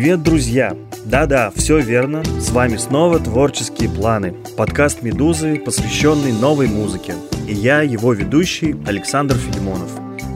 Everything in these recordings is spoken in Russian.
Привет, друзья! Да-да, все верно, с вами снова «Творческие планы», подкаст «Медузы», посвященный новой музыке. И я, его ведущий, Александр Филимонов.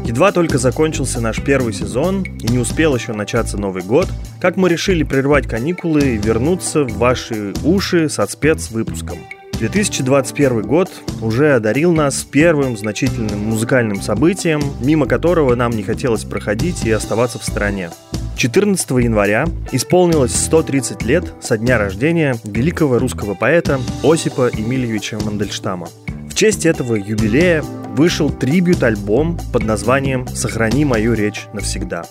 Едва только закончился наш первый сезон, и не успел еще начаться Новый год, как мы решили прервать каникулы и вернуться в ваши уши со спецвыпуском. 2021 год уже одарил нас первым значительным музыкальным событием, мимо которого нам не хотелось проходить и оставаться в стороне. 14 января исполнилось 130 лет со дня рождения великого русского поэта Осипа Емельевича Мандельштама. В честь этого юбилея вышел трибют-альбом под названием «Сохрани мою речь навсегда».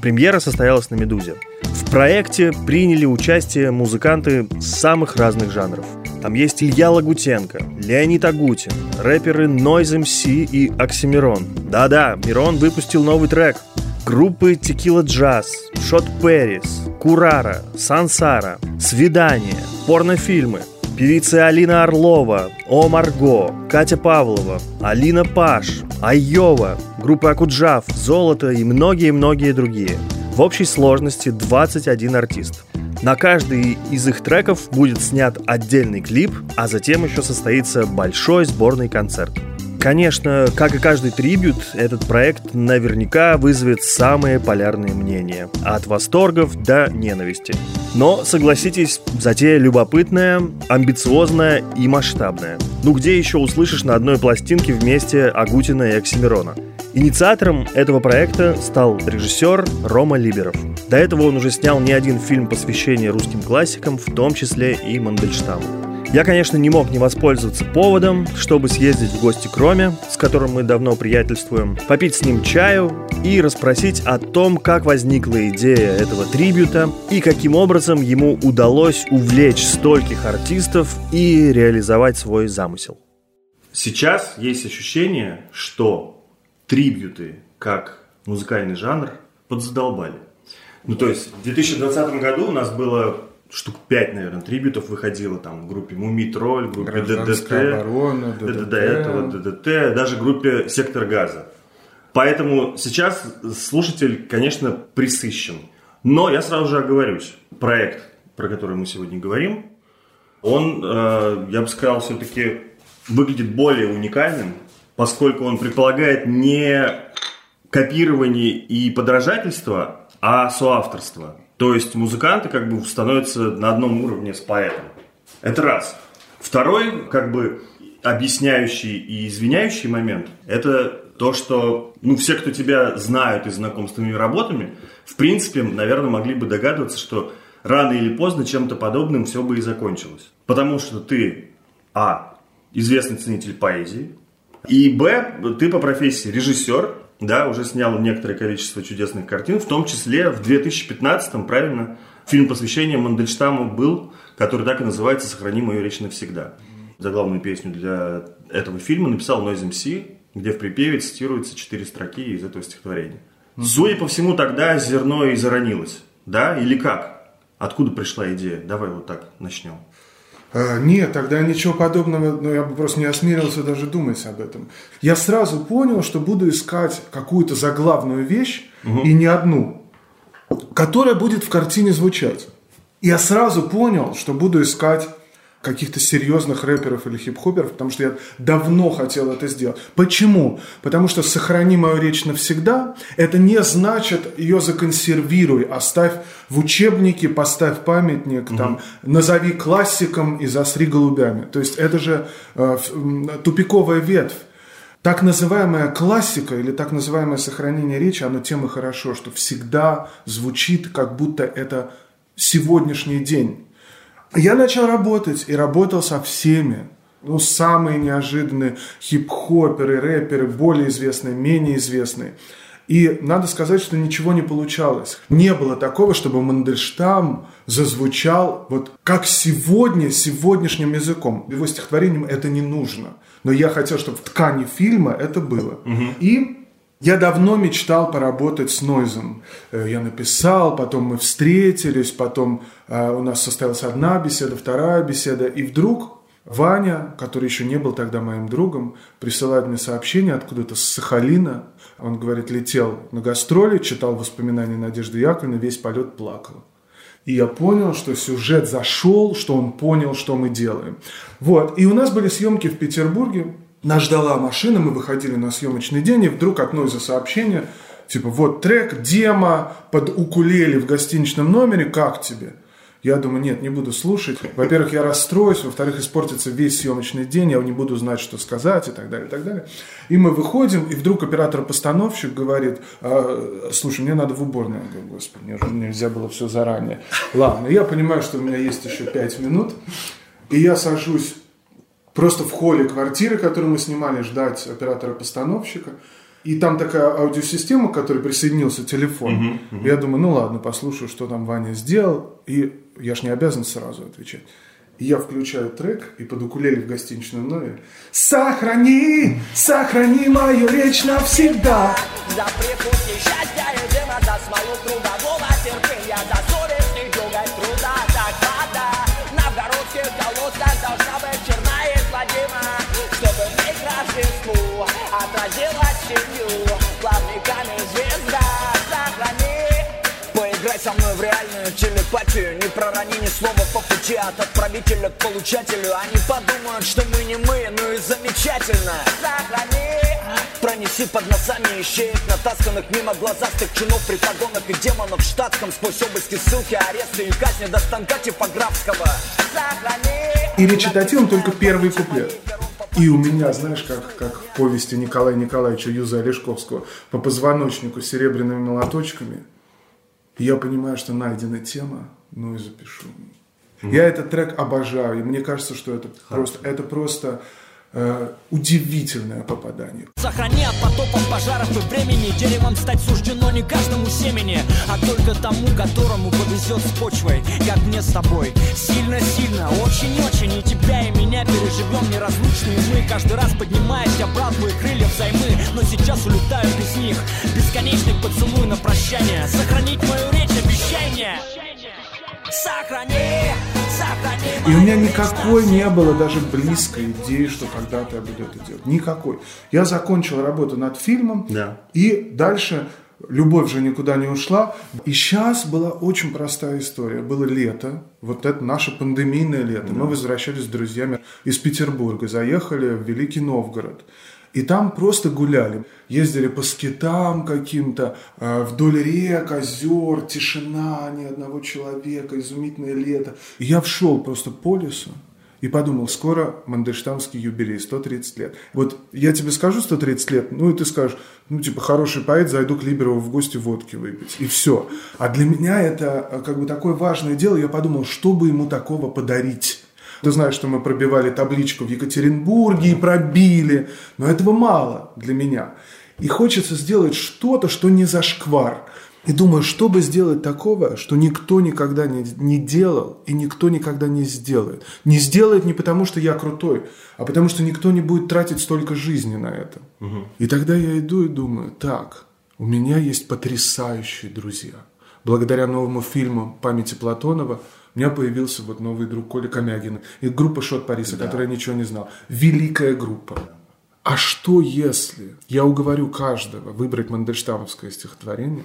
Премьера состоялась на «Медузе». В проекте приняли участие музыканты самых разных жанров. Там есть Илья Лагутенко, Леонид Агутин, рэперы Noise MC и Оксимирон. Да-да, Мирон выпустил новый трек – Группы Текила Джаз, Шот Пэрис, Курара, Сансара, Свидание, порнофильмы, певицы Алина Орлова, О Марго, Катя Павлова, Алина Паш, Айова, группа Акуджав, Золото и многие-многие другие. В общей сложности 21 артист. На каждый из их треков будет снят отдельный клип, а затем еще состоится большой сборный концерт. Конечно, как и каждый трибют, этот проект наверняка вызовет самые полярные мнения. От восторгов до ненависти. Но, согласитесь, затея любопытная, амбициозная и масштабная. Ну где еще услышишь на одной пластинке вместе Агутина и Оксимирона? Инициатором этого проекта стал режиссер Рома Либеров. До этого он уже снял не один фильм посвящения русским классикам, в том числе и Мандельштаму. Я, конечно, не мог не воспользоваться поводом, чтобы съездить в гости к Роме, с которым мы давно приятельствуем, попить с ним чаю и расспросить о том, как возникла идея этого трибюта и каким образом ему удалось увлечь стольких артистов и реализовать свой замысел. Сейчас есть ощущение, что трибюты как музыкальный жанр подзадолбали. Ну, то есть в 2020 году у нас было штук 5, наверное, трибютов выходило там в группе Муми Тролль, группе ДДТ, оборона, ДДТ, до этого ДДТ, даже группе Сектор Газа. Поэтому сейчас слушатель, конечно, присыщен. Но я сразу же оговорюсь. Проект, про который мы сегодня говорим, он, э, я бы сказал, все-таки выглядит более уникальным, поскольку он предполагает не копирование и подражательство, а соавторство. То есть музыканты как бы становятся на одном уровне с поэтом. Это раз. Второй, как бы объясняющий и извиняющий момент, это то, что ну, все, кто тебя знают и знаком с твоими работами, в принципе, наверное, могли бы догадываться, что рано или поздно чем-то подобным все бы и закончилось. Потому что ты, а, известный ценитель поэзии, и, б, ты по профессии режиссер, да, уже снял некоторое количество чудесных картин, в том числе в 2015-м, правильно, фильм посвящения Мандельштаму был, который так и называется «Сохрани мою речь навсегда». За главную песню для этого фильма написал Noise MC, где в припеве цитируются четыре строки из этого стихотворения. Судя по всему, тогда зерно и заронилось, да, или как? Откуда пришла идея? Давай вот так начнем. А, нет, тогда ничего подобного, ну, я бы просто не осмелился даже думать об этом. Я сразу понял, что буду искать какую-то заглавную вещь, угу. и не одну, которая будет в картине звучать. Я сразу понял, что буду искать каких-то серьезных рэперов или хип-хоперов, потому что я давно хотел это сделать. Почему? Потому что «сохрани мою речь навсегда» – это не значит ее законсервируй, оставь в учебнике, поставь памятник, угу. там, назови классиком и засри голубями. То есть это же э, тупиковая ветвь. Так называемая классика или так называемое сохранение речи, оно тем и хорошо, что всегда звучит, как будто это сегодняшний день. Я начал работать и работал со всеми. Ну, самые неожиданные хип-хоперы, рэперы, более известные, менее известные. И надо сказать, что ничего не получалось. Не было такого, чтобы Мандельштам зазвучал вот как сегодня, сегодняшним языком. Его стихотворением это не нужно. Но я хотел, чтобы в ткани фильма это было. Угу. И я давно мечтал поработать с Нойзом. Э, я написал, потом мы встретились, потом э, у нас состоялась одна беседа, вторая беседа. И вдруг Ваня, который еще не был тогда моим другом, присылает мне сообщение откуда-то с Сахалина. Он говорит, летел на гастроли, читал воспоминания Надежды Яковлевны, весь полет плакал. И я понял, что сюжет зашел, что он понял, что мы делаем. Вот. И у нас были съемки в Петербурге. Нас ждала машина, мы выходили на съемочный день, и вдруг от Нойза сообщение, типа, вот трек, демо под укулеле в гостиничном номере, как тебе? Я думаю, нет, не буду слушать. Во-первых, я расстроюсь, во-вторых, испортится весь съемочный день, я не буду знать, что сказать и так далее, и так далее. И мы выходим, и вдруг оператор-постановщик говорит, «А, слушай, мне надо в уборную. Я говорю, господи, мне же нельзя было все заранее. Ладно, я понимаю, что у меня есть еще пять минут, и я сажусь просто в холле квартиры, которую мы снимали, ждать оператора-постановщика. И там такая аудиосистема, к которой присоединился телефон. Uh-huh, uh-huh. Я думаю, ну ладно, послушаю, что там Ваня сделал. И я ж не обязан сразу отвечать. И я включаю трек и под укулеле в гостиничном номере Сохрани, сохрани мою речь навсегда За счастья отразилась семью. Главный камень звезда, сохрани Поиграй со мной в реальную телепатию. Не пророни ни слова по пути от отправителя к получателю. Они подумают, что мы не мы, ну и замечательно. Сохрани Пронеси под носами ищеек Натасканных мимо глазастых чинов При погонах и демонов в штатском Сквозь обыски, ссылки, аресты и казни До станка типографского. Сохрани И речитативом только первый куплет и у меня, знаешь, как, как в повести Николая Николаевича Юза Олешковского по позвоночнику с серебряными молоточками – я понимаю, что найдена тема, ну и запишу. Mm. Я этот трек обожаю, и мне кажется, что это Хорошо. просто, это просто э, удивительное попадание. Сохрани от потопов, пожаров и времени. Деревом стать суждено не каждому семени А только тому, которому повезет с почвой Как мне с тобой. Сильно-сильно, очень-очень И тебя, и меня переживем неразлучные мы. Каждый раз поднимаясь, обратные крылья взаймы Но сейчас улетают из них. Бесконечный поцелуй на прощание. Сохранить мою речь, обещание. Сохрани и у меня никакой не было даже близкой идеи, что когда-то я буду это делать. Никакой. Я закончил работу над фильмом, да. и дальше любовь же никуда не ушла. И сейчас была очень простая история. Было лето, вот это наше пандемийное лето. Да. Мы возвращались с друзьями из Петербурга, заехали в Великий Новгород. И там просто гуляли. Ездили по скитам каким-то, э, вдоль рек, озер, тишина, ни одного человека, изумительное лето. И я вшел просто по лесу и подумал, скоро Мандельштамский юбилей, 130 лет. Вот я тебе скажу 130 лет, ну и ты скажешь, ну типа хороший поэт, зайду к Либерову в гости водки выпить, и все. А для меня это э, как бы такое важное дело, я подумал, что бы ему такого подарить ты знаешь, что мы пробивали табличку в Екатеринбурге и пробили, но этого мало для меня. И хочется сделать что-то, что не зашквар. И думаю, чтобы сделать такого, что никто никогда не, не делал и никто никогда не сделает. Не сделает не потому, что я крутой, а потому что никто не будет тратить столько жизни на это. Угу. И тогда я иду и думаю, так, у меня есть потрясающие друзья. Благодаря новому фильму «Памяти Платонова» у меня появился вот новый друг Коля Комягин и группа Шот Париса, да. которая ничего не знал. Великая группа. А что если я уговорю каждого выбрать Мандельштамовское стихотворение?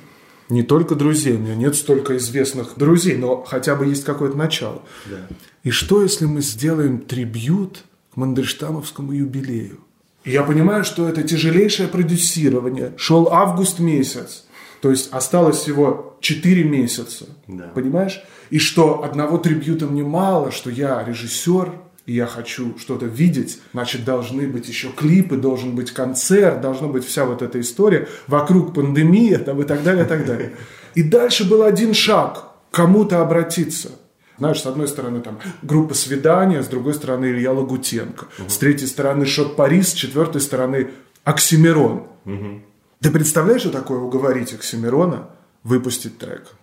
Не только друзей, у меня нет столько известных друзей, но хотя бы есть какое-то начало. Да. И что если мы сделаем трибют к Мандельштамовскому юбилею? И я понимаю, что это тяжелейшее продюсирование. Шел август месяц. То есть осталось всего 4 месяца. Да. Понимаешь? И что одного трибьюта мне мало, что я режиссер, и я хочу что-то видеть, значит, должны быть еще клипы, должен быть концерт, должна быть вся вот эта история вокруг пандемии там, и так далее, и так далее. И дальше был один шаг – кому-то обратиться. Знаешь, с одной стороны там группа «Свидания», с другой стороны Илья Лагутенко, угу. с третьей стороны Шот Парис, с четвертой стороны Оксимирон. Угу. Ты представляешь, что такое уговорить Оксимирона выпустить трек?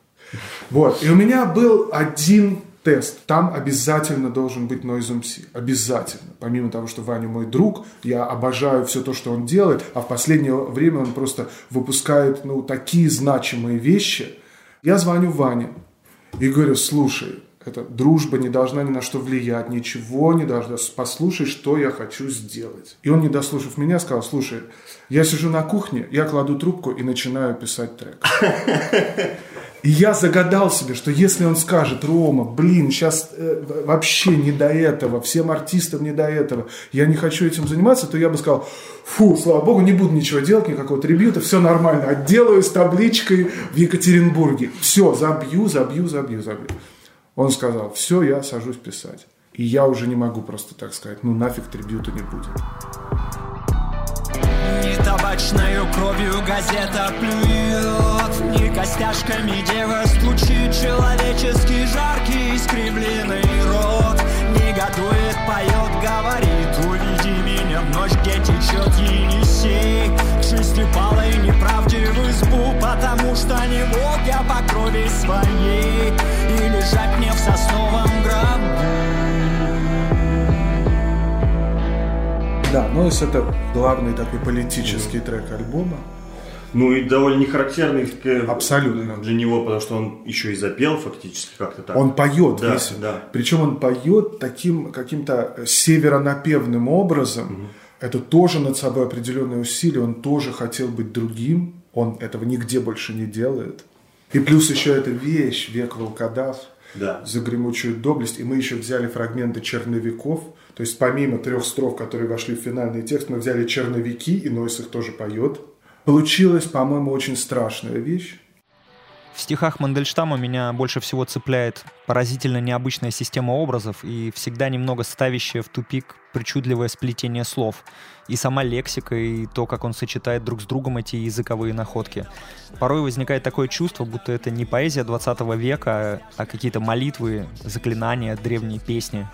Вот. И у меня был один тест. Там обязательно должен быть Noise MC. Обязательно. Помимо того, что Ваня мой друг, я обожаю все то, что он делает, а в последнее время он просто выпускает ну, такие значимые вещи. Я звоню Ване и говорю, слушай, эта дружба не должна ни на что влиять, ничего не должна. Послушай, что я хочу сделать. И он, не дослушав меня, сказал, слушай, я сижу на кухне, я кладу трубку и начинаю писать трек. И я загадал себе, что если он скажет, Рома, блин, сейчас э, вообще не до этого, всем артистам не до этого, я не хочу этим заниматься, то я бы сказал, фу, слава богу, не буду ничего делать, никакого трибьюта, все нормально, отделаю с табличкой в Екатеринбурге. Все, забью, забью, забью, забью. Он сказал, все, я сажусь писать. И я уже не могу просто так сказать, ну нафиг трибьюта не будет. Не табачною кровью газета плюет Не костяшками дева стучит Человеческий жаркий искривленный рот Негодует, поет, говорит Уведи меня в ночь, где течет Енисей К шестипалой неправде в избу Потому что не мог я по крови своей И лежать мне в сосновом гробу Да, Нойс это главный такой политический трек альбома. Ну и довольно не характерный Абсолютно. для него, потому что он еще и запел фактически как-то так. Он поет Да, весь. да. Причем он поет таким каким-то северонапевным образом. Это тоже над собой определенное усилие. Он тоже хотел быть другим. Он этого нигде больше не делает. И плюс еще эта вещь, век волкодав, Да. за гремучую доблесть. И мы еще взяли фрагменты черновиков. То есть помимо трех строф, которые вошли в финальный текст, мы взяли черновики, и Нойс их тоже поет. Получилась, по-моему, очень страшная вещь. В стихах Мандельштама меня больше всего цепляет поразительно необычная система образов и всегда немного ставящая в тупик причудливое сплетение слов. И сама лексика, и то, как он сочетает друг с другом эти языковые находки. Порой возникает такое чувство, будто это не поэзия 20 века, а какие-то молитвы, заклинания, древние песни.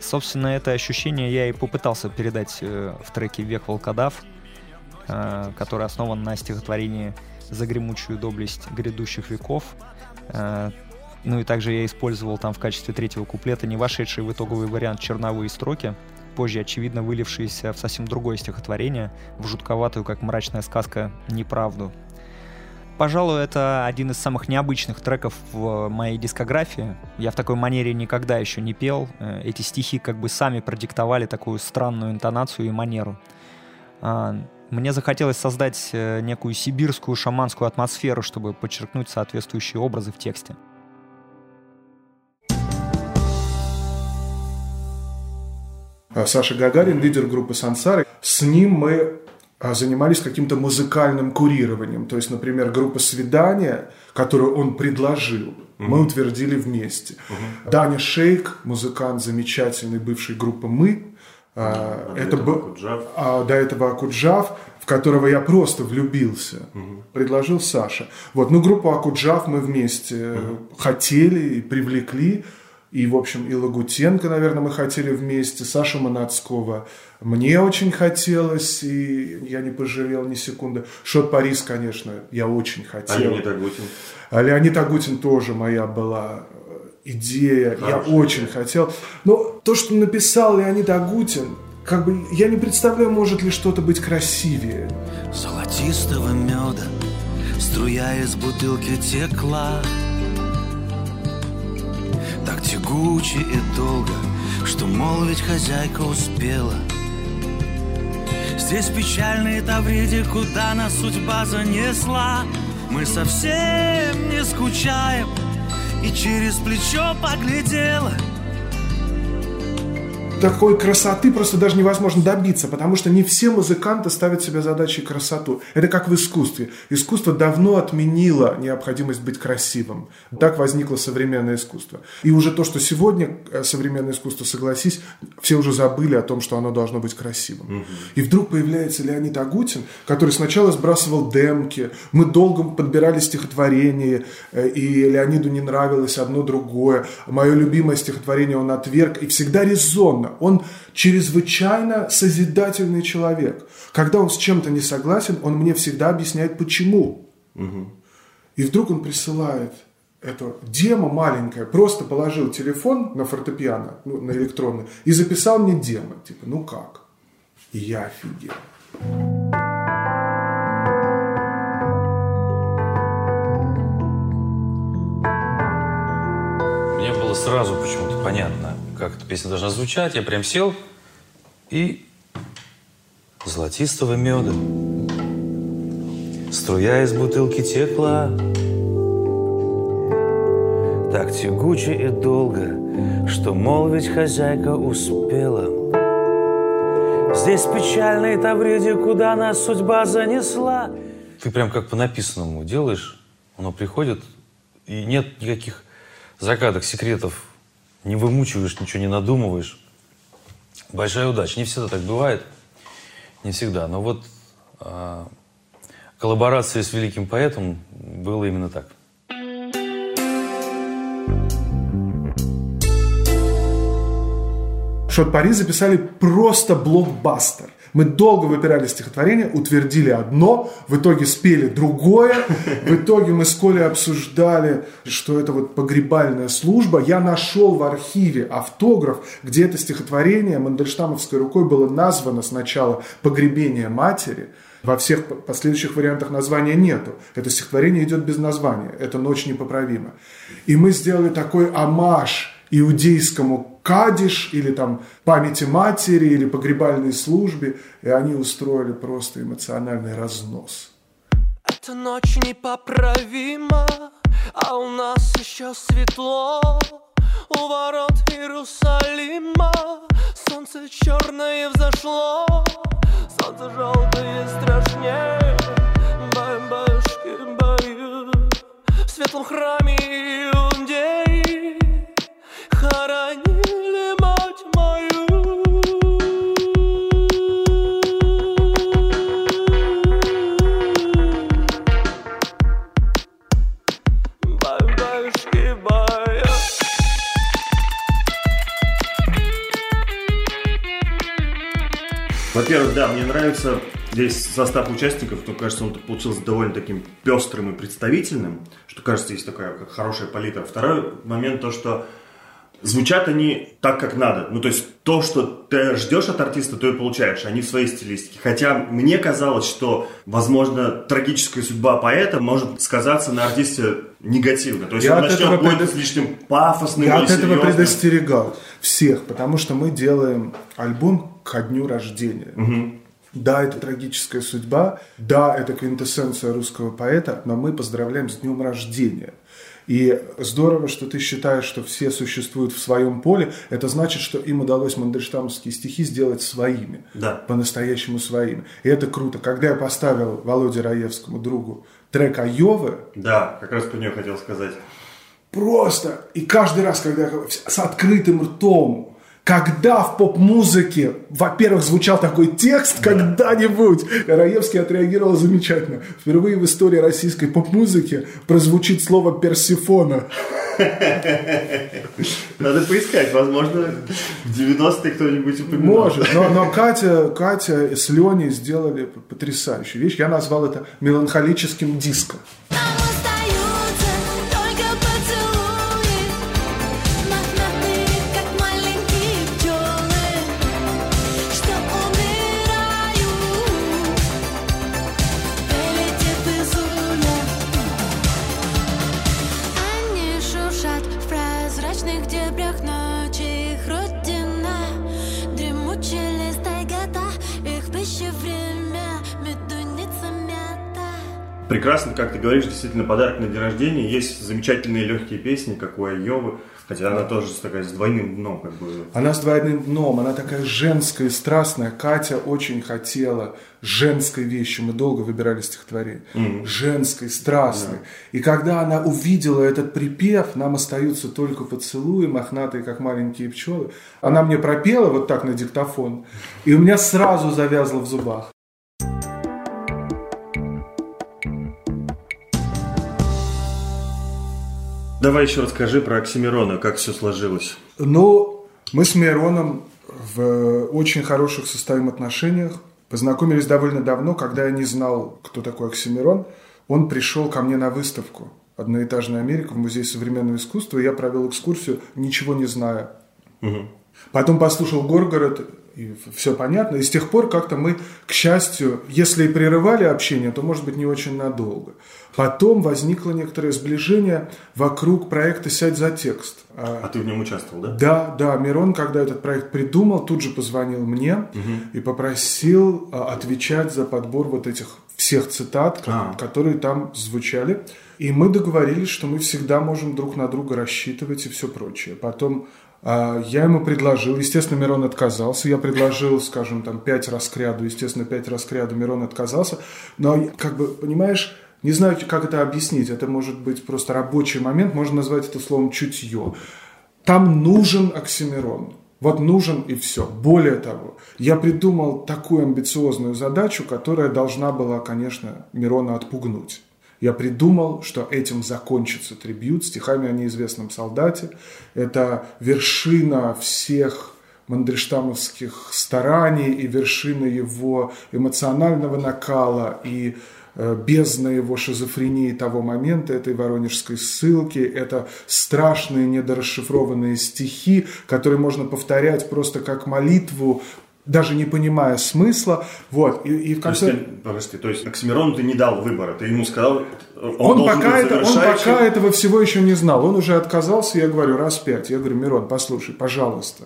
Собственно, это ощущение я и попытался передать э, в треке «Век волкодав», э, который основан на стихотворении «За гремучую доблесть грядущих веков». Э, Ну и также я использовал там в качестве третьего куплета не вошедший в итоговый вариант черновые строки, позже, очевидно, вылившиеся в совсем другое стихотворение, в жутковатую, как мрачная сказка, неправду. Пожалуй, это один из самых необычных треков в моей дискографии. Я в такой манере никогда еще не пел. Э, Эти стихи как бы сами продиктовали такую странную интонацию и манеру. Мне захотелось создать э, некую сибирскую шаманскую атмосферу, чтобы подчеркнуть соответствующие образы в тексте. А Саша Гагарин, лидер группы «Сансары». С ним мы а, занимались каким-то музыкальным курированием. То есть, например, группа «Свидание», которую он предложил, мы утвердили вместе. Даня Шейк, музыкант замечательный бывшей группы «Мы», а, это был а, до этого Акуджав, в которого я просто влюбился, предложил Саша. Вот, ну группу Акуджав мы вместе э, хотели и привлекли. И, в общем, и Лагутенко, наверное, мы хотели вместе, Саша Манацкого. Мне очень хотелось, и я не пожалел ни секунды. Шот Парис, конечно, я очень хотел. А Леонид Агутин. А Леонид Агутин тоже моя была идея. я Хорошая очень хотел. Но то, что написал Леонид Агутин, как бы я не представляю, может ли что-то быть красивее. Золотистого меда Струя из бутылки текла Так тягуче и долго Что, мол, ведь хозяйка успела Здесь печальные Тавриди Куда нас судьба занесла Мы совсем не скучаем И через плечо поглядела Такой красоты просто даже невозможно добиться, потому что не все музыканты ставят себе задачей красоту. Это как в искусстве. Искусство давно отменило необходимость быть красивым. Так возникло современное искусство. И уже то, что сегодня э, современное искусство, согласись, все уже забыли о том, что оно должно быть красивым. И вдруг появляется Леонид Агутин, который сначала сбрасывал демки, мы долго подбирали стихотворение, э, и Леониду не нравилось одно другое. Мое любимое стихотворение он отверг, и всегда резонно. Он чрезвычайно созидательный человек. Когда он с чем-то не согласен, он мне всегда объясняет, почему. И вдруг он присылает эту демо маленькое, просто положил телефон на фортепиано, ну, на электронный, и записал мне демо. Типа, ну как? И я офигел. Мне было сразу почему-то понятно, как эта песня должна звучать. Я прям сел и золотистого меда. Струя из бутылки текла. так тягуче и долго, что молвить хозяйка успела. Здесь печальный Тавриде, куда нас судьба занесла. Ты прям как по написанному делаешь, оно приходит, и нет никаких загадок, секретов, не вымучиваешь, ничего не надумываешь. Большая удача. Не всегда так бывает, не всегда. Но вот а, коллаборация с великим поэтом было именно так. Шот Пари записали просто блокбастер. Мы долго выбирали стихотворение, утвердили одно, в итоге спели другое, в итоге мы с Колей обсуждали, что это вот погребальная служба. Я нашел в архиве автограф, где это стихотворение Мандельштамовской рукой было названо сначала «Погребение матери», во всех последующих вариантах названия нету. Это стихотворение идет без названия. Это «Ночь непоправима». И мы сделали такой амаш иудейскому кадиш или там памяти матери или погребальной службе, и они устроили просто эмоциональный разнос. Эта ночь непоправима, а у нас еще светло. У ворот Иерусалима солнце черное взошло, солнце желтое страшнее, башки бою в светлом храме Во-первых, да, мне нравится весь состав участников, но кажется, он получился довольно таким пестрым и представительным, что кажется, есть такая как хорошая палитра. Второй момент то, что звучат они так, как надо. Ну, то есть то, что ты ждешь от артиста, то и получаешь, они в своей стилистике. Хотя мне казалось, что, возможно, трагическая судьба поэта может сказаться на артисте негативно. То есть Я он начнет этого быть предо- слишком пафосным Я от этого серьезным. предостерегал всех, потому что мы делаем альбом ко дню рождения. Да, это трагическая судьба, да, это квинтэссенция русского поэта, но мы поздравляем с днем рождения. И здорово, что ты считаешь, что все существуют в своем поле. Это значит, что им удалось мандельштамовские стихи сделать своими. Да. По-настоящему своими. И это круто. Когда я поставил Володе Раевскому другу трек Айовы, Да, как раз про нее хотел сказать. Просто. И каждый раз, когда я с открытым ртом, когда в поп-музыке, во-первых, звучал такой текст когда-нибудь, Раевский отреагировал замечательно. Впервые в истории российской поп-музыки прозвучит слово «персифона». Надо поискать, возможно, в 90-е кто-нибудь упоминал. Может, но, но Катя, Катя с Леней сделали потрясающую вещь. Я назвал это меланхолическим диском. Прекрасно, как ты говоришь, действительно подарок на день рождения. Есть замечательные легкие песни, как у Айовы, хотя она тоже такая с двойным дном, как бы. Она с двойным дном, она такая женская и страстная. Катя очень хотела женской вещи. Мы долго выбирали стихотворение. Женской, страстной. И когда она увидела этот припев, нам остаются только поцелуи, мохнатые, как маленькие пчелы. Она мне пропела вот так на диктофон, и у меня сразу завязло в зубах. Давай еще расскажи про Оксимирона, как все сложилось. Ну, мы с Мироном в очень хороших состоим отношениях. Познакомились довольно давно, когда я не знал, кто такой Оксимирон. Он пришел ко мне на выставку «Одноэтажная Америка» в Музей современного искусства. и Я провел экскурсию, ничего не зная. Потом послушал Горгород, и все понятно. И с тех пор как-то мы, к счастью, если и прерывали общение, то, может быть, не очень надолго. Потом возникло некоторое сближение вокруг проекта «Сядь за текст». А ты в нем участвовал, да? Да, да. Мирон, когда этот проект придумал, тут же позвонил мне угу. и попросил а, отвечать за подбор вот этих всех цитат, а. которые там звучали. И мы договорились, что мы всегда можем друг на друга рассчитывать и все прочее. Потом а, я ему предложил, естественно, Мирон отказался. Я предложил, скажем, там, пять раз к ряду, естественно, пять раз к ряду Мирон отказался. Но, как бы, понимаешь, не знаю, как это объяснить. Это может быть просто рабочий момент, можно назвать это словом чутье. Там нужен Оксимирон. Вот нужен и все. Более того, я придумал такую амбициозную задачу, которая должна была, конечно, Мирона отпугнуть. Я придумал, что этим закончится трибют стихами о неизвестном солдате. Это вершина всех мандельштамовских стараний и вершина его эмоционального накала и э, бездна его шизофрении того момента, этой воронежской ссылки, это страшные недорасшифрованные стихи, которые можно повторять просто как молитву даже не понимая смысла, вот, и, и в конце... То есть, ты, подожди, то есть Оксимирону ты не дал выбора, ты ему сказал, он, он, пока, это, он пока этого всего еще не знал, он уже отказался, я говорю, раз пять, я говорю, Мирон, послушай, пожалуйста,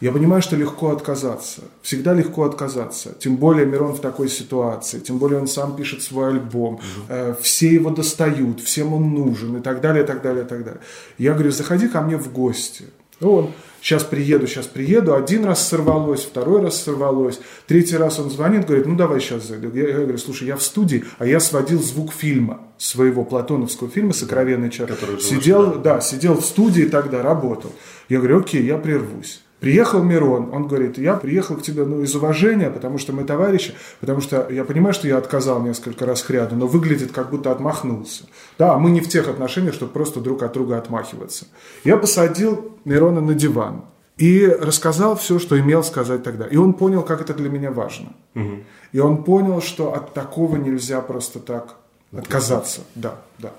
я понимаю, что легко отказаться, всегда легко отказаться, тем более Мирон в такой ситуации, тем более он сам пишет свой альбом, угу. э, все его достают, всем он нужен и так далее, и так далее, и так далее. Я говорю, заходи ко мне в гости, ну, он, сейчас приеду, сейчас приеду. Один раз сорвалось, второй раз сорвалось. Третий раз он звонит, говорит, ну давай сейчас зайду. Я, я говорю, слушай, я в студии, а я сводил звук фильма, своего платоновского фильма «Сокровенный человек». Сидел, да. да, сидел в студии тогда, работал. Я говорю, окей, я прервусь. Приехал Мирон, он говорит, я приехал к тебе ну, из уважения, потому что мы товарищи, потому что я понимаю, что я отказал несколько раз к ряду, но выглядит как будто отмахнулся. Да, мы не в тех отношениях, чтобы просто друг от друга отмахиваться. Я посадил Мирона на диван и рассказал все, что имел сказать тогда. И он понял, как это для меня важно. Угу. И он понял, что от такого нельзя просто так отказаться. Да, да.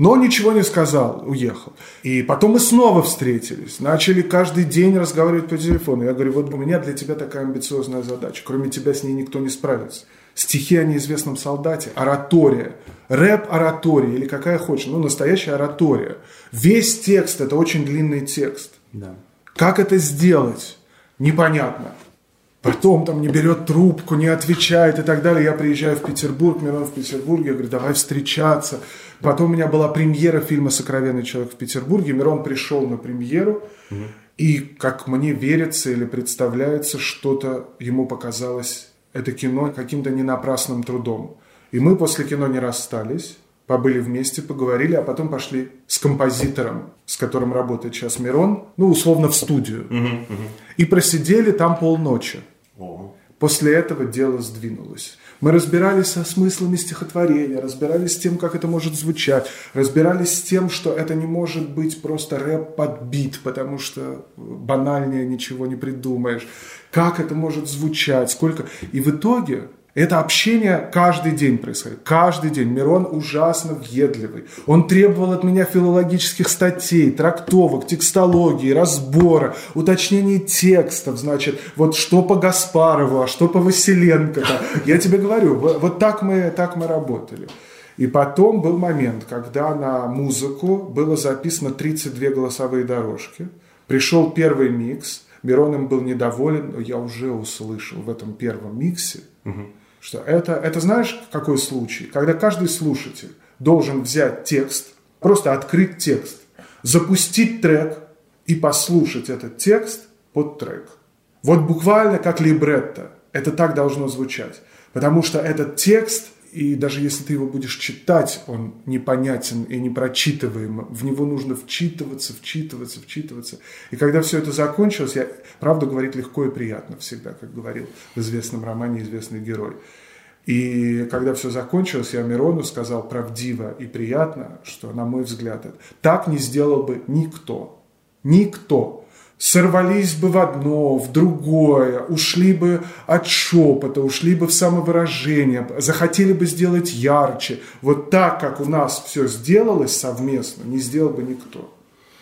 Но ничего не сказал, уехал. И потом мы снова встретились, начали каждый день разговаривать по телефону. Я говорю, вот у меня для тебя такая амбициозная задача, кроме тебя с ней никто не справится. Стихи о неизвестном солдате, оратория, рэп-оратория или какая хочешь, ну, настоящая оратория. Весь текст – это очень длинный текст. Да. Как это сделать? Непонятно. Потом там не берет трубку, не отвечает и так далее. Я приезжаю в Петербург, Мирон в Петербурге, я говорю, давай встречаться. Потом у меня была премьера фильма «Сокровенный человек» в Петербурге. Мирон пришел на премьеру, угу. и, как мне верится или представляется, что-то ему показалось, это кино каким-то ненапрасным трудом. И мы после кино не расстались побыли вместе, поговорили, а потом пошли с композитором, с которым работает сейчас Мирон, ну, условно, в студию. Угу, угу. И просидели там полночи. Ого. После этого дело сдвинулось. Мы разбирались со смыслами стихотворения, разбирались с тем, как это может звучать, разбирались с тем, что это не может быть просто рэп под бит, потому что банальнее ничего не придумаешь. Как это может звучать, сколько... И в итоге это общение каждый день происходит. Каждый день. Мирон ужасно въедливый. Он требовал от меня филологических статей, трактовок, текстологии, разбора, уточнений текстов. Значит, вот что по Гаспарову, а что по Василенко. -то. Я тебе говорю, вот так мы, так мы работали. И потом был момент, когда на музыку было записано 32 голосовые дорожки. Пришел первый микс. Мирон им был недоволен, но я уже услышал в этом первом миксе, угу что это, это знаешь, какой случай? Когда каждый слушатель должен взять текст, просто открыть текст, запустить трек и послушать этот текст под трек. Вот буквально как либретто. Это так должно звучать. Потому что этот текст – и даже если ты его будешь читать, он непонятен и непрочитываем. В него нужно вчитываться, вчитываться, вчитываться. И когда все это закончилось, я, правда, говорит легко и приятно всегда, как говорил в известном романе известный герой. И когда все закончилось, я Мирону сказал правдиво и приятно, что, на мой взгляд, так не сделал бы никто. Никто сорвались бы в одно, в другое, ушли бы от шепота, ушли бы в самовыражение, захотели бы сделать ярче. Вот так, как у нас все сделалось совместно, не сделал бы никто.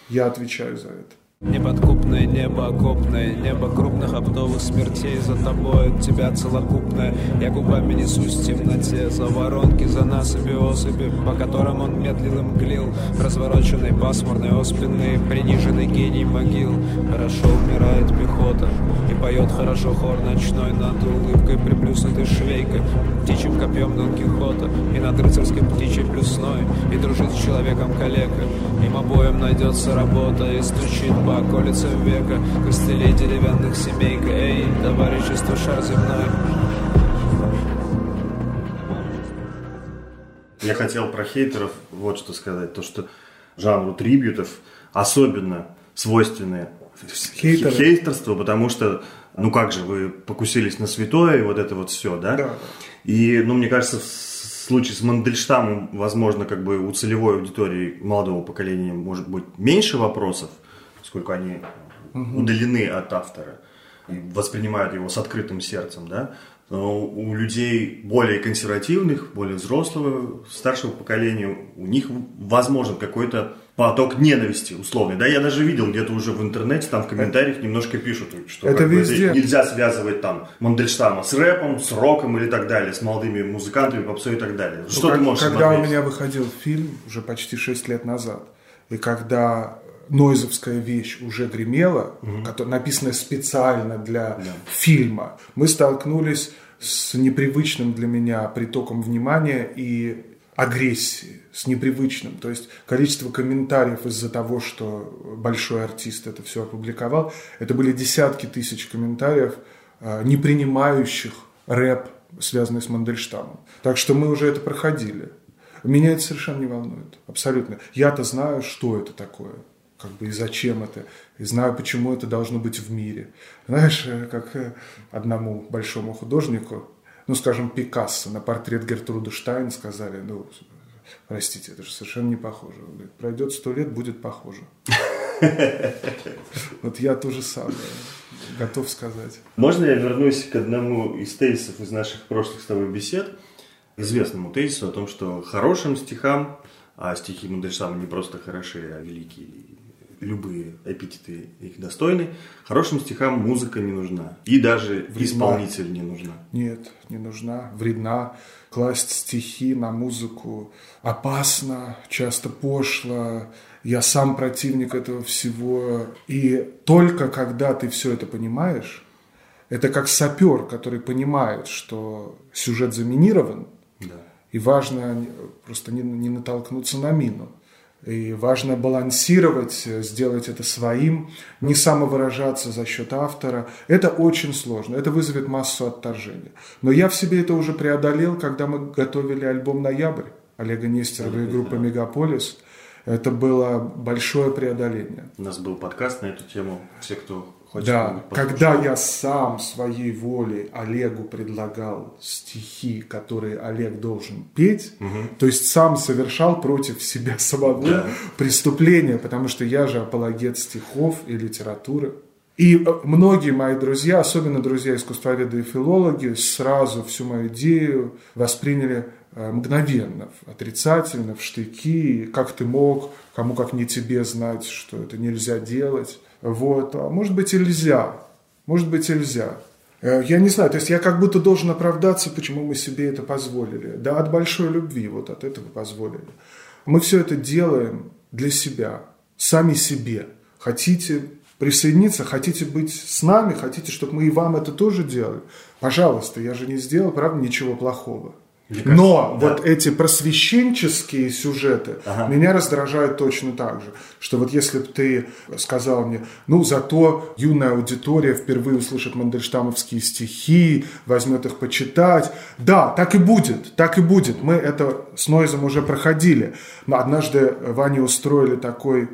Я отвечаю за это. Неподкупное небо окопное, небо крупных оптовых смертей За тобой от тебя целокупное. Я губами несусь в темноте За воронки, за насыпи, осыпи По которым он медлил и мглил. Развороченный, пасмурный, оспенный Приниженный гений могил. Хорошо умирает пехота И поет хорошо хор ночной Над улыбкой приплюснутой швейкой Птичьим копьем Дон Кихота И над рыцарской птичьей плюсной. И дружит с человеком калека. Им обоим найдется работа И стучит по околицам века Костылей деревянных семейка Эй, товарищество шар земной Я хотел про хейтеров вот что сказать. То, что жанру трибютов особенно свойственны Хейтеры. хейтерство, потому что, ну как же, вы покусились на святое, и вот это вот все, да? Да. И, ну, мне кажется, в случае с Мандельштамом, возможно, как бы у целевой аудитории молодого поколения может быть меньше вопросов, поскольку они удалены от автора и воспринимают его с открытым сердцем, да? Но у людей более консервативных, более взрослого, старшего поколения, у них возможен какой-то поток ненависти условный. Да, я даже видел где-то уже в интернете, там в комментариях немножко пишут, что Это везде. нельзя связывать там Мандельштама с рэпом, с роком или так далее, с молодыми музыкантами, попсой и так далее. Ну, Что как- ты можешь Когда у ответить? меня выходил фильм уже почти 6 лет назад, и когда Нойзовская вещь уже гремела, кото- написанная специально для фильма, мы столкнулись с непривычным для меня притоком внимания и агрессии, с непривычным. То есть количество комментариев из-за того, что большой артист это все опубликовал, это были десятки тысяч комментариев, э, не принимающих рэп, связанный с Мандельштамом. Так что мы уже это проходили. Меня это совершенно не волнует. Абсолютно. Я-то знаю, что это такое. Как бы и зачем это. И знаю, почему это должно быть в мире. Знаешь, э, как э, одному большому художнику, ну, скажем, Пикассо на портрет Гертруды Штайн сказали, ну, простите, это же совершенно не похоже. Он говорит, пройдет сто лет, будет похоже. Вот я то же самое готов сказать. Можно я вернусь к одному из тезисов из наших прошлых с тобой бесед, известному тезису о том, что хорошим стихам, а стихи Мандельштама не просто хороши, а великие, любые эпитеты их достойны, хорошим стихам музыка не нужна. И даже исполнитель не нужна. Нет, не нужна, вредна. Класть стихи на музыку опасно, часто пошло. Я сам противник этого всего. И только когда ты все это понимаешь, это как сапер, который понимает, что сюжет заминирован, и важно просто не, не натолкнуться на мину. И важно балансировать, э, сделать это своим, не самовыражаться за счет автора. Это очень сложно, это вызовет массу отторжения. Но я в себе это уже преодолел, когда мы готовили альбом «Ноябрь» Олега Нестерова и группы «Мегаполис». Это было большое преодоление. У нас был подкаст на эту тему. Все, кто хочет, Да, когда я сам своей волей Олегу предлагал стихи, которые Олег должен петь, то есть сам совершал против себя самого преступление, потому что я же апологет стихов и литературы. И э, многие мои друзья, особенно друзья искусствоведы и филологи, сразу всю мою идею восприняли э, мгновенно, отрицательно, в штыки, как ты мог, кому как не тебе знать, что это нельзя делать. Вот. А может быть нельзя, может быть нельзя. Э, Я не знаю, то есть я как будто должен оправдаться, почему мы себе это позволили. Да, от большой любви вот от этого позволили. Мы все это делаем для себя, сами себе. Хотите присоединиться, хотите быть с нами, хотите, чтобы мы и вам это тоже делали, пожалуйста, я же не сделал, правда, ничего плохого. Но вот эти просвещенческие сюжеты меня раздражают точно так же. Что вот если бы ты сказал мне, ну зато юная аудитория впервые услышит мандельштамовские стихи, возьмет их почитать. Да, так и будет, так и будет. Мы это с Нойзом уже проходили. Но однажды Ване устроили такой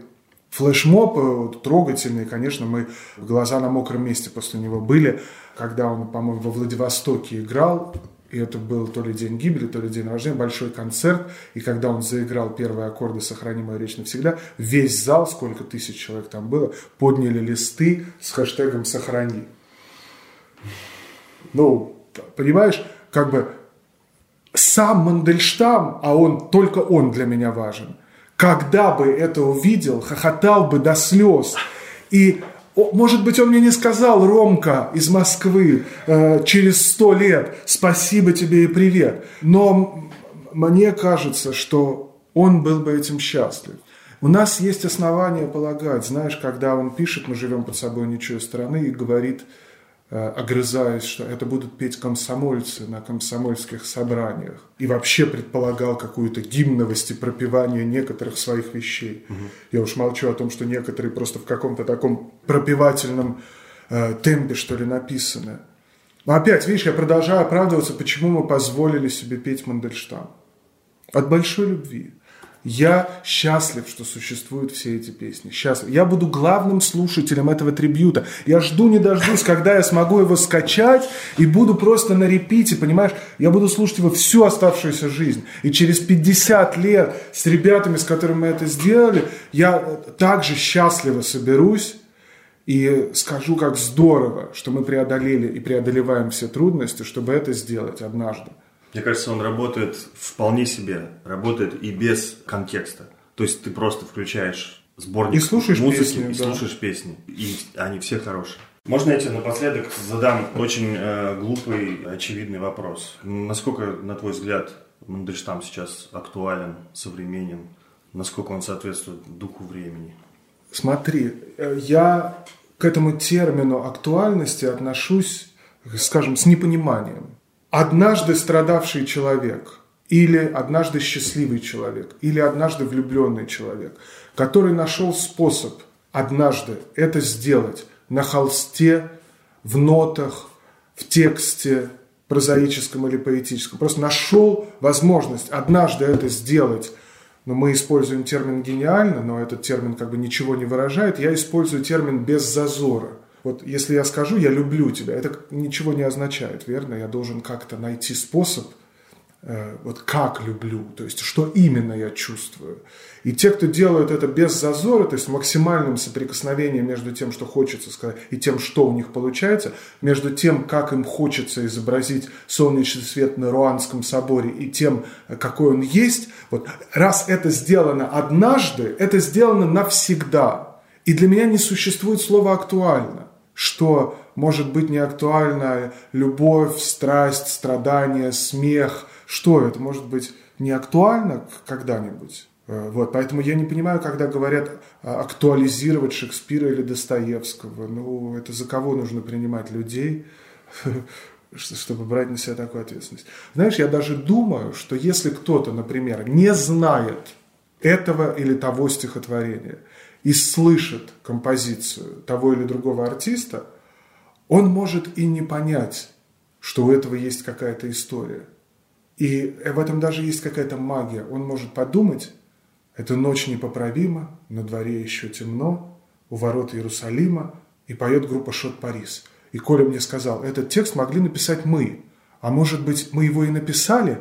флешмоб э, трогательный, конечно, мы глаза на мокром месте после него были, когда он, по-моему, во Владивостоке играл, и это был то ли день гибели, то ли день рождения, большой концерт, и когда он заиграл первые аккорды «Сохрани мою речь навсегда», весь зал, сколько тысяч человек там было, подняли листы с хэштегом «Сохрани». Ну, понимаешь, как бы сам Мандельштам, а он, только он для меня важен, когда бы это увидел, хохотал бы до слез. И может быть, он мне не сказал, Ромка из Москвы, э, через сто лет, спасибо тебе и привет. Но мне кажется, что он был бы этим счастлив. У нас есть основания полагать, знаешь, когда он пишет «Мы живем под собой ничьей страны» и говорит, огрызаясь, что это будут петь комсомольцы на комсомольских собраниях. И вообще предполагал какую-то гимновость и пропевание некоторых своих вещей. Угу. Я уж молчу о том, что некоторые просто в каком-то таком пропевательном э, темпе, что ли, написаны. Но опять, видишь, я продолжаю оправдываться, почему мы позволили себе петь Мандельштам. От большой любви. Я счастлив, что существуют все эти песни. Счастлив. Я буду главным слушателем этого трибюта. Я жду не дождусь, когда я смогу его скачать и буду просто на репите, понимаешь? Я буду слушать его всю оставшуюся жизнь. И через 50 лет с ребятами, с которыми мы это сделали, я также счастливо соберусь и скажу, как здорово, что мы преодолели и преодолеваем все трудности, чтобы это сделать однажды. Мне кажется, он работает вполне себе, работает и без контекста. То есть ты просто включаешь сборник и слушаешь музыки песни, и да. слушаешь песни, и они все хорошие. Можно я тебе напоследок задам очень э, глупый, очевидный вопрос. Насколько, на твой взгляд, Мандельштам сейчас актуален, современен? Насколько он соответствует духу времени? Смотри, э, я к этому термину актуальности отношусь, скажем, с непониманием однажды страдавший человек или однажды счастливый человек или однажды влюбленный человек, который нашел способ однажды это сделать на холсте, в нотах, в тексте прозаическом или поэтическом. Просто нашел возможность однажды это сделать. Но мы используем термин гениально, но этот термин как бы ничего не выражает. Я использую термин без зазора – вот если я скажу «я люблю тебя», это ничего не означает, верно? Я должен как-то найти способ, э, вот как люблю, то есть что именно я чувствую. И те, кто делают это без зазора, то есть максимальным соприкосновением между тем, что хочется сказать, и тем, что у них получается, между тем, как им хочется изобразить солнечный свет на Руанском соборе, и тем, какой он есть, вот раз это сделано однажды, это сделано навсегда. И для меня не существует слова «актуально» что может быть не актуально любовь, страсть, страдания, смех. Что это может быть не актуально когда-нибудь? Э, вот, поэтому я не понимаю, когда говорят а, актуализировать Шекспира или Достоевского. Ну, это за кого нужно принимать людей, чтобы брать на себя такую ответственность. Знаешь, я даже думаю, что если кто-то, например, не знает этого или того стихотворения – и слышит композицию того или другого артиста, он может и не понять, что у этого есть какая-то история. И в этом даже есть какая-то магия. Он может подумать, эта ночь непоправима, на дворе еще темно, у ворот Иерусалима, и поет группа «Шот Парис». И Коля мне сказал, этот текст могли написать мы, а может быть, мы его и написали?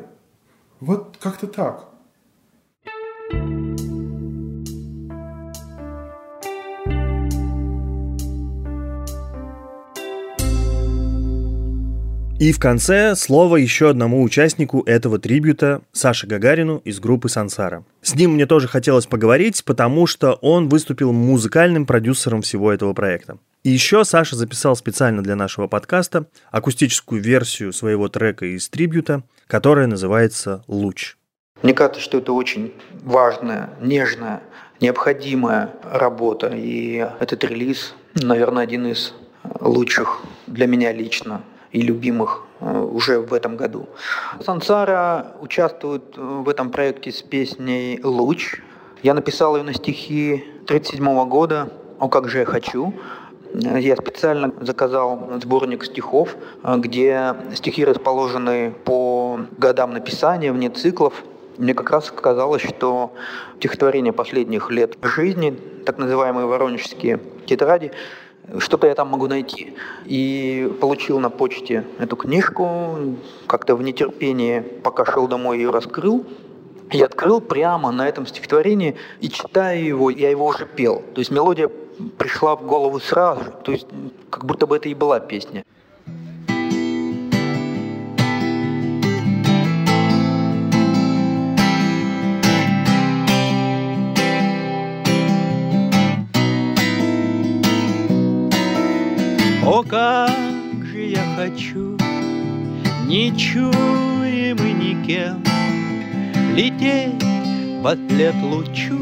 Вот как-то так. И в конце слово еще одному участнику этого трибюта, Саше Гагарину из группы «Сансара». С ним мне тоже хотелось поговорить, потому что он выступил музыкальным продюсером всего этого проекта. И еще Саша записал специально для нашего подкаста акустическую версию своего трека из трибюта, которая называется «Луч». Мне кажется, что это очень важная, нежная, необходимая работа. И этот релиз, наверное, один из лучших для меня лично и любимых э, уже в этом году. Сансара участвует э, в этом проекте с песней «Луч». Я написал ее на стихи 1937 года «О, как же я хочу». Я специально заказал сборник стихов, э, где стихи расположены по годам написания, вне циклов. Мне как раз казалось, что стихотворения последних лет жизни, так называемые воронежские тетради, что-то я там могу найти. И получил на почте эту книжку, как-то в нетерпении, пока шел домой, ее раскрыл. И открыл прямо на этом стихотворении, и читая его, я его уже пел. То есть мелодия пришла в голову сразу, то есть как будто бы это и была песня. Как же я хочу, нечуемый никем, Лететь под след лучу,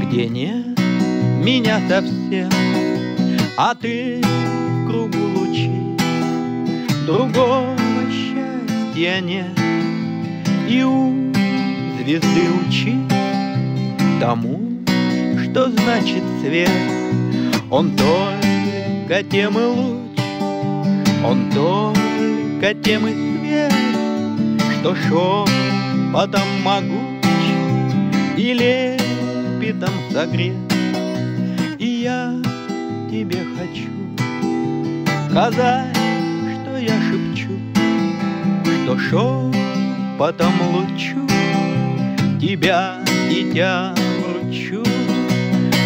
где нет меня совсем, А ты в кругу лучей, другого счастья нет, И у звезды учи тому, что значит свет, Он только тем и луч, он только тем и свет, Что шепотом могуч и лепетом согрет. И я тебе хочу сказать, что я шепчу, Что шепотом лучу тебя, дитя, вручу.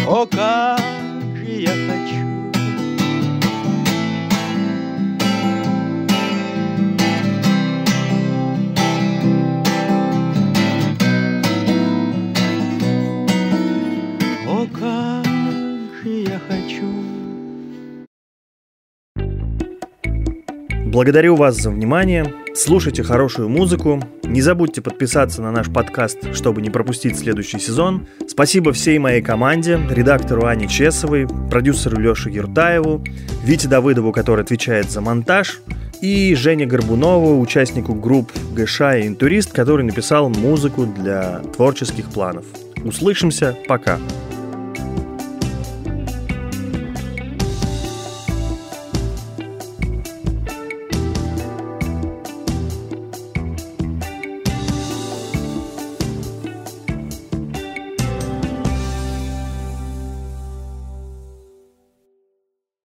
О, как же я хочу Благодарю вас за внимание. Слушайте хорошую музыку. Не забудьте подписаться на наш подкаст, чтобы не пропустить следующий сезон. Спасибо всей моей команде, редактору Ане Чесовой, продюсеру Леше Юртаеву, Вите Давыдову, который отвечает за монтаж, и Жене Горбунову, участнику групп ГШ и Интурист, который написал музыку для творческих планов. Услышимся, пока!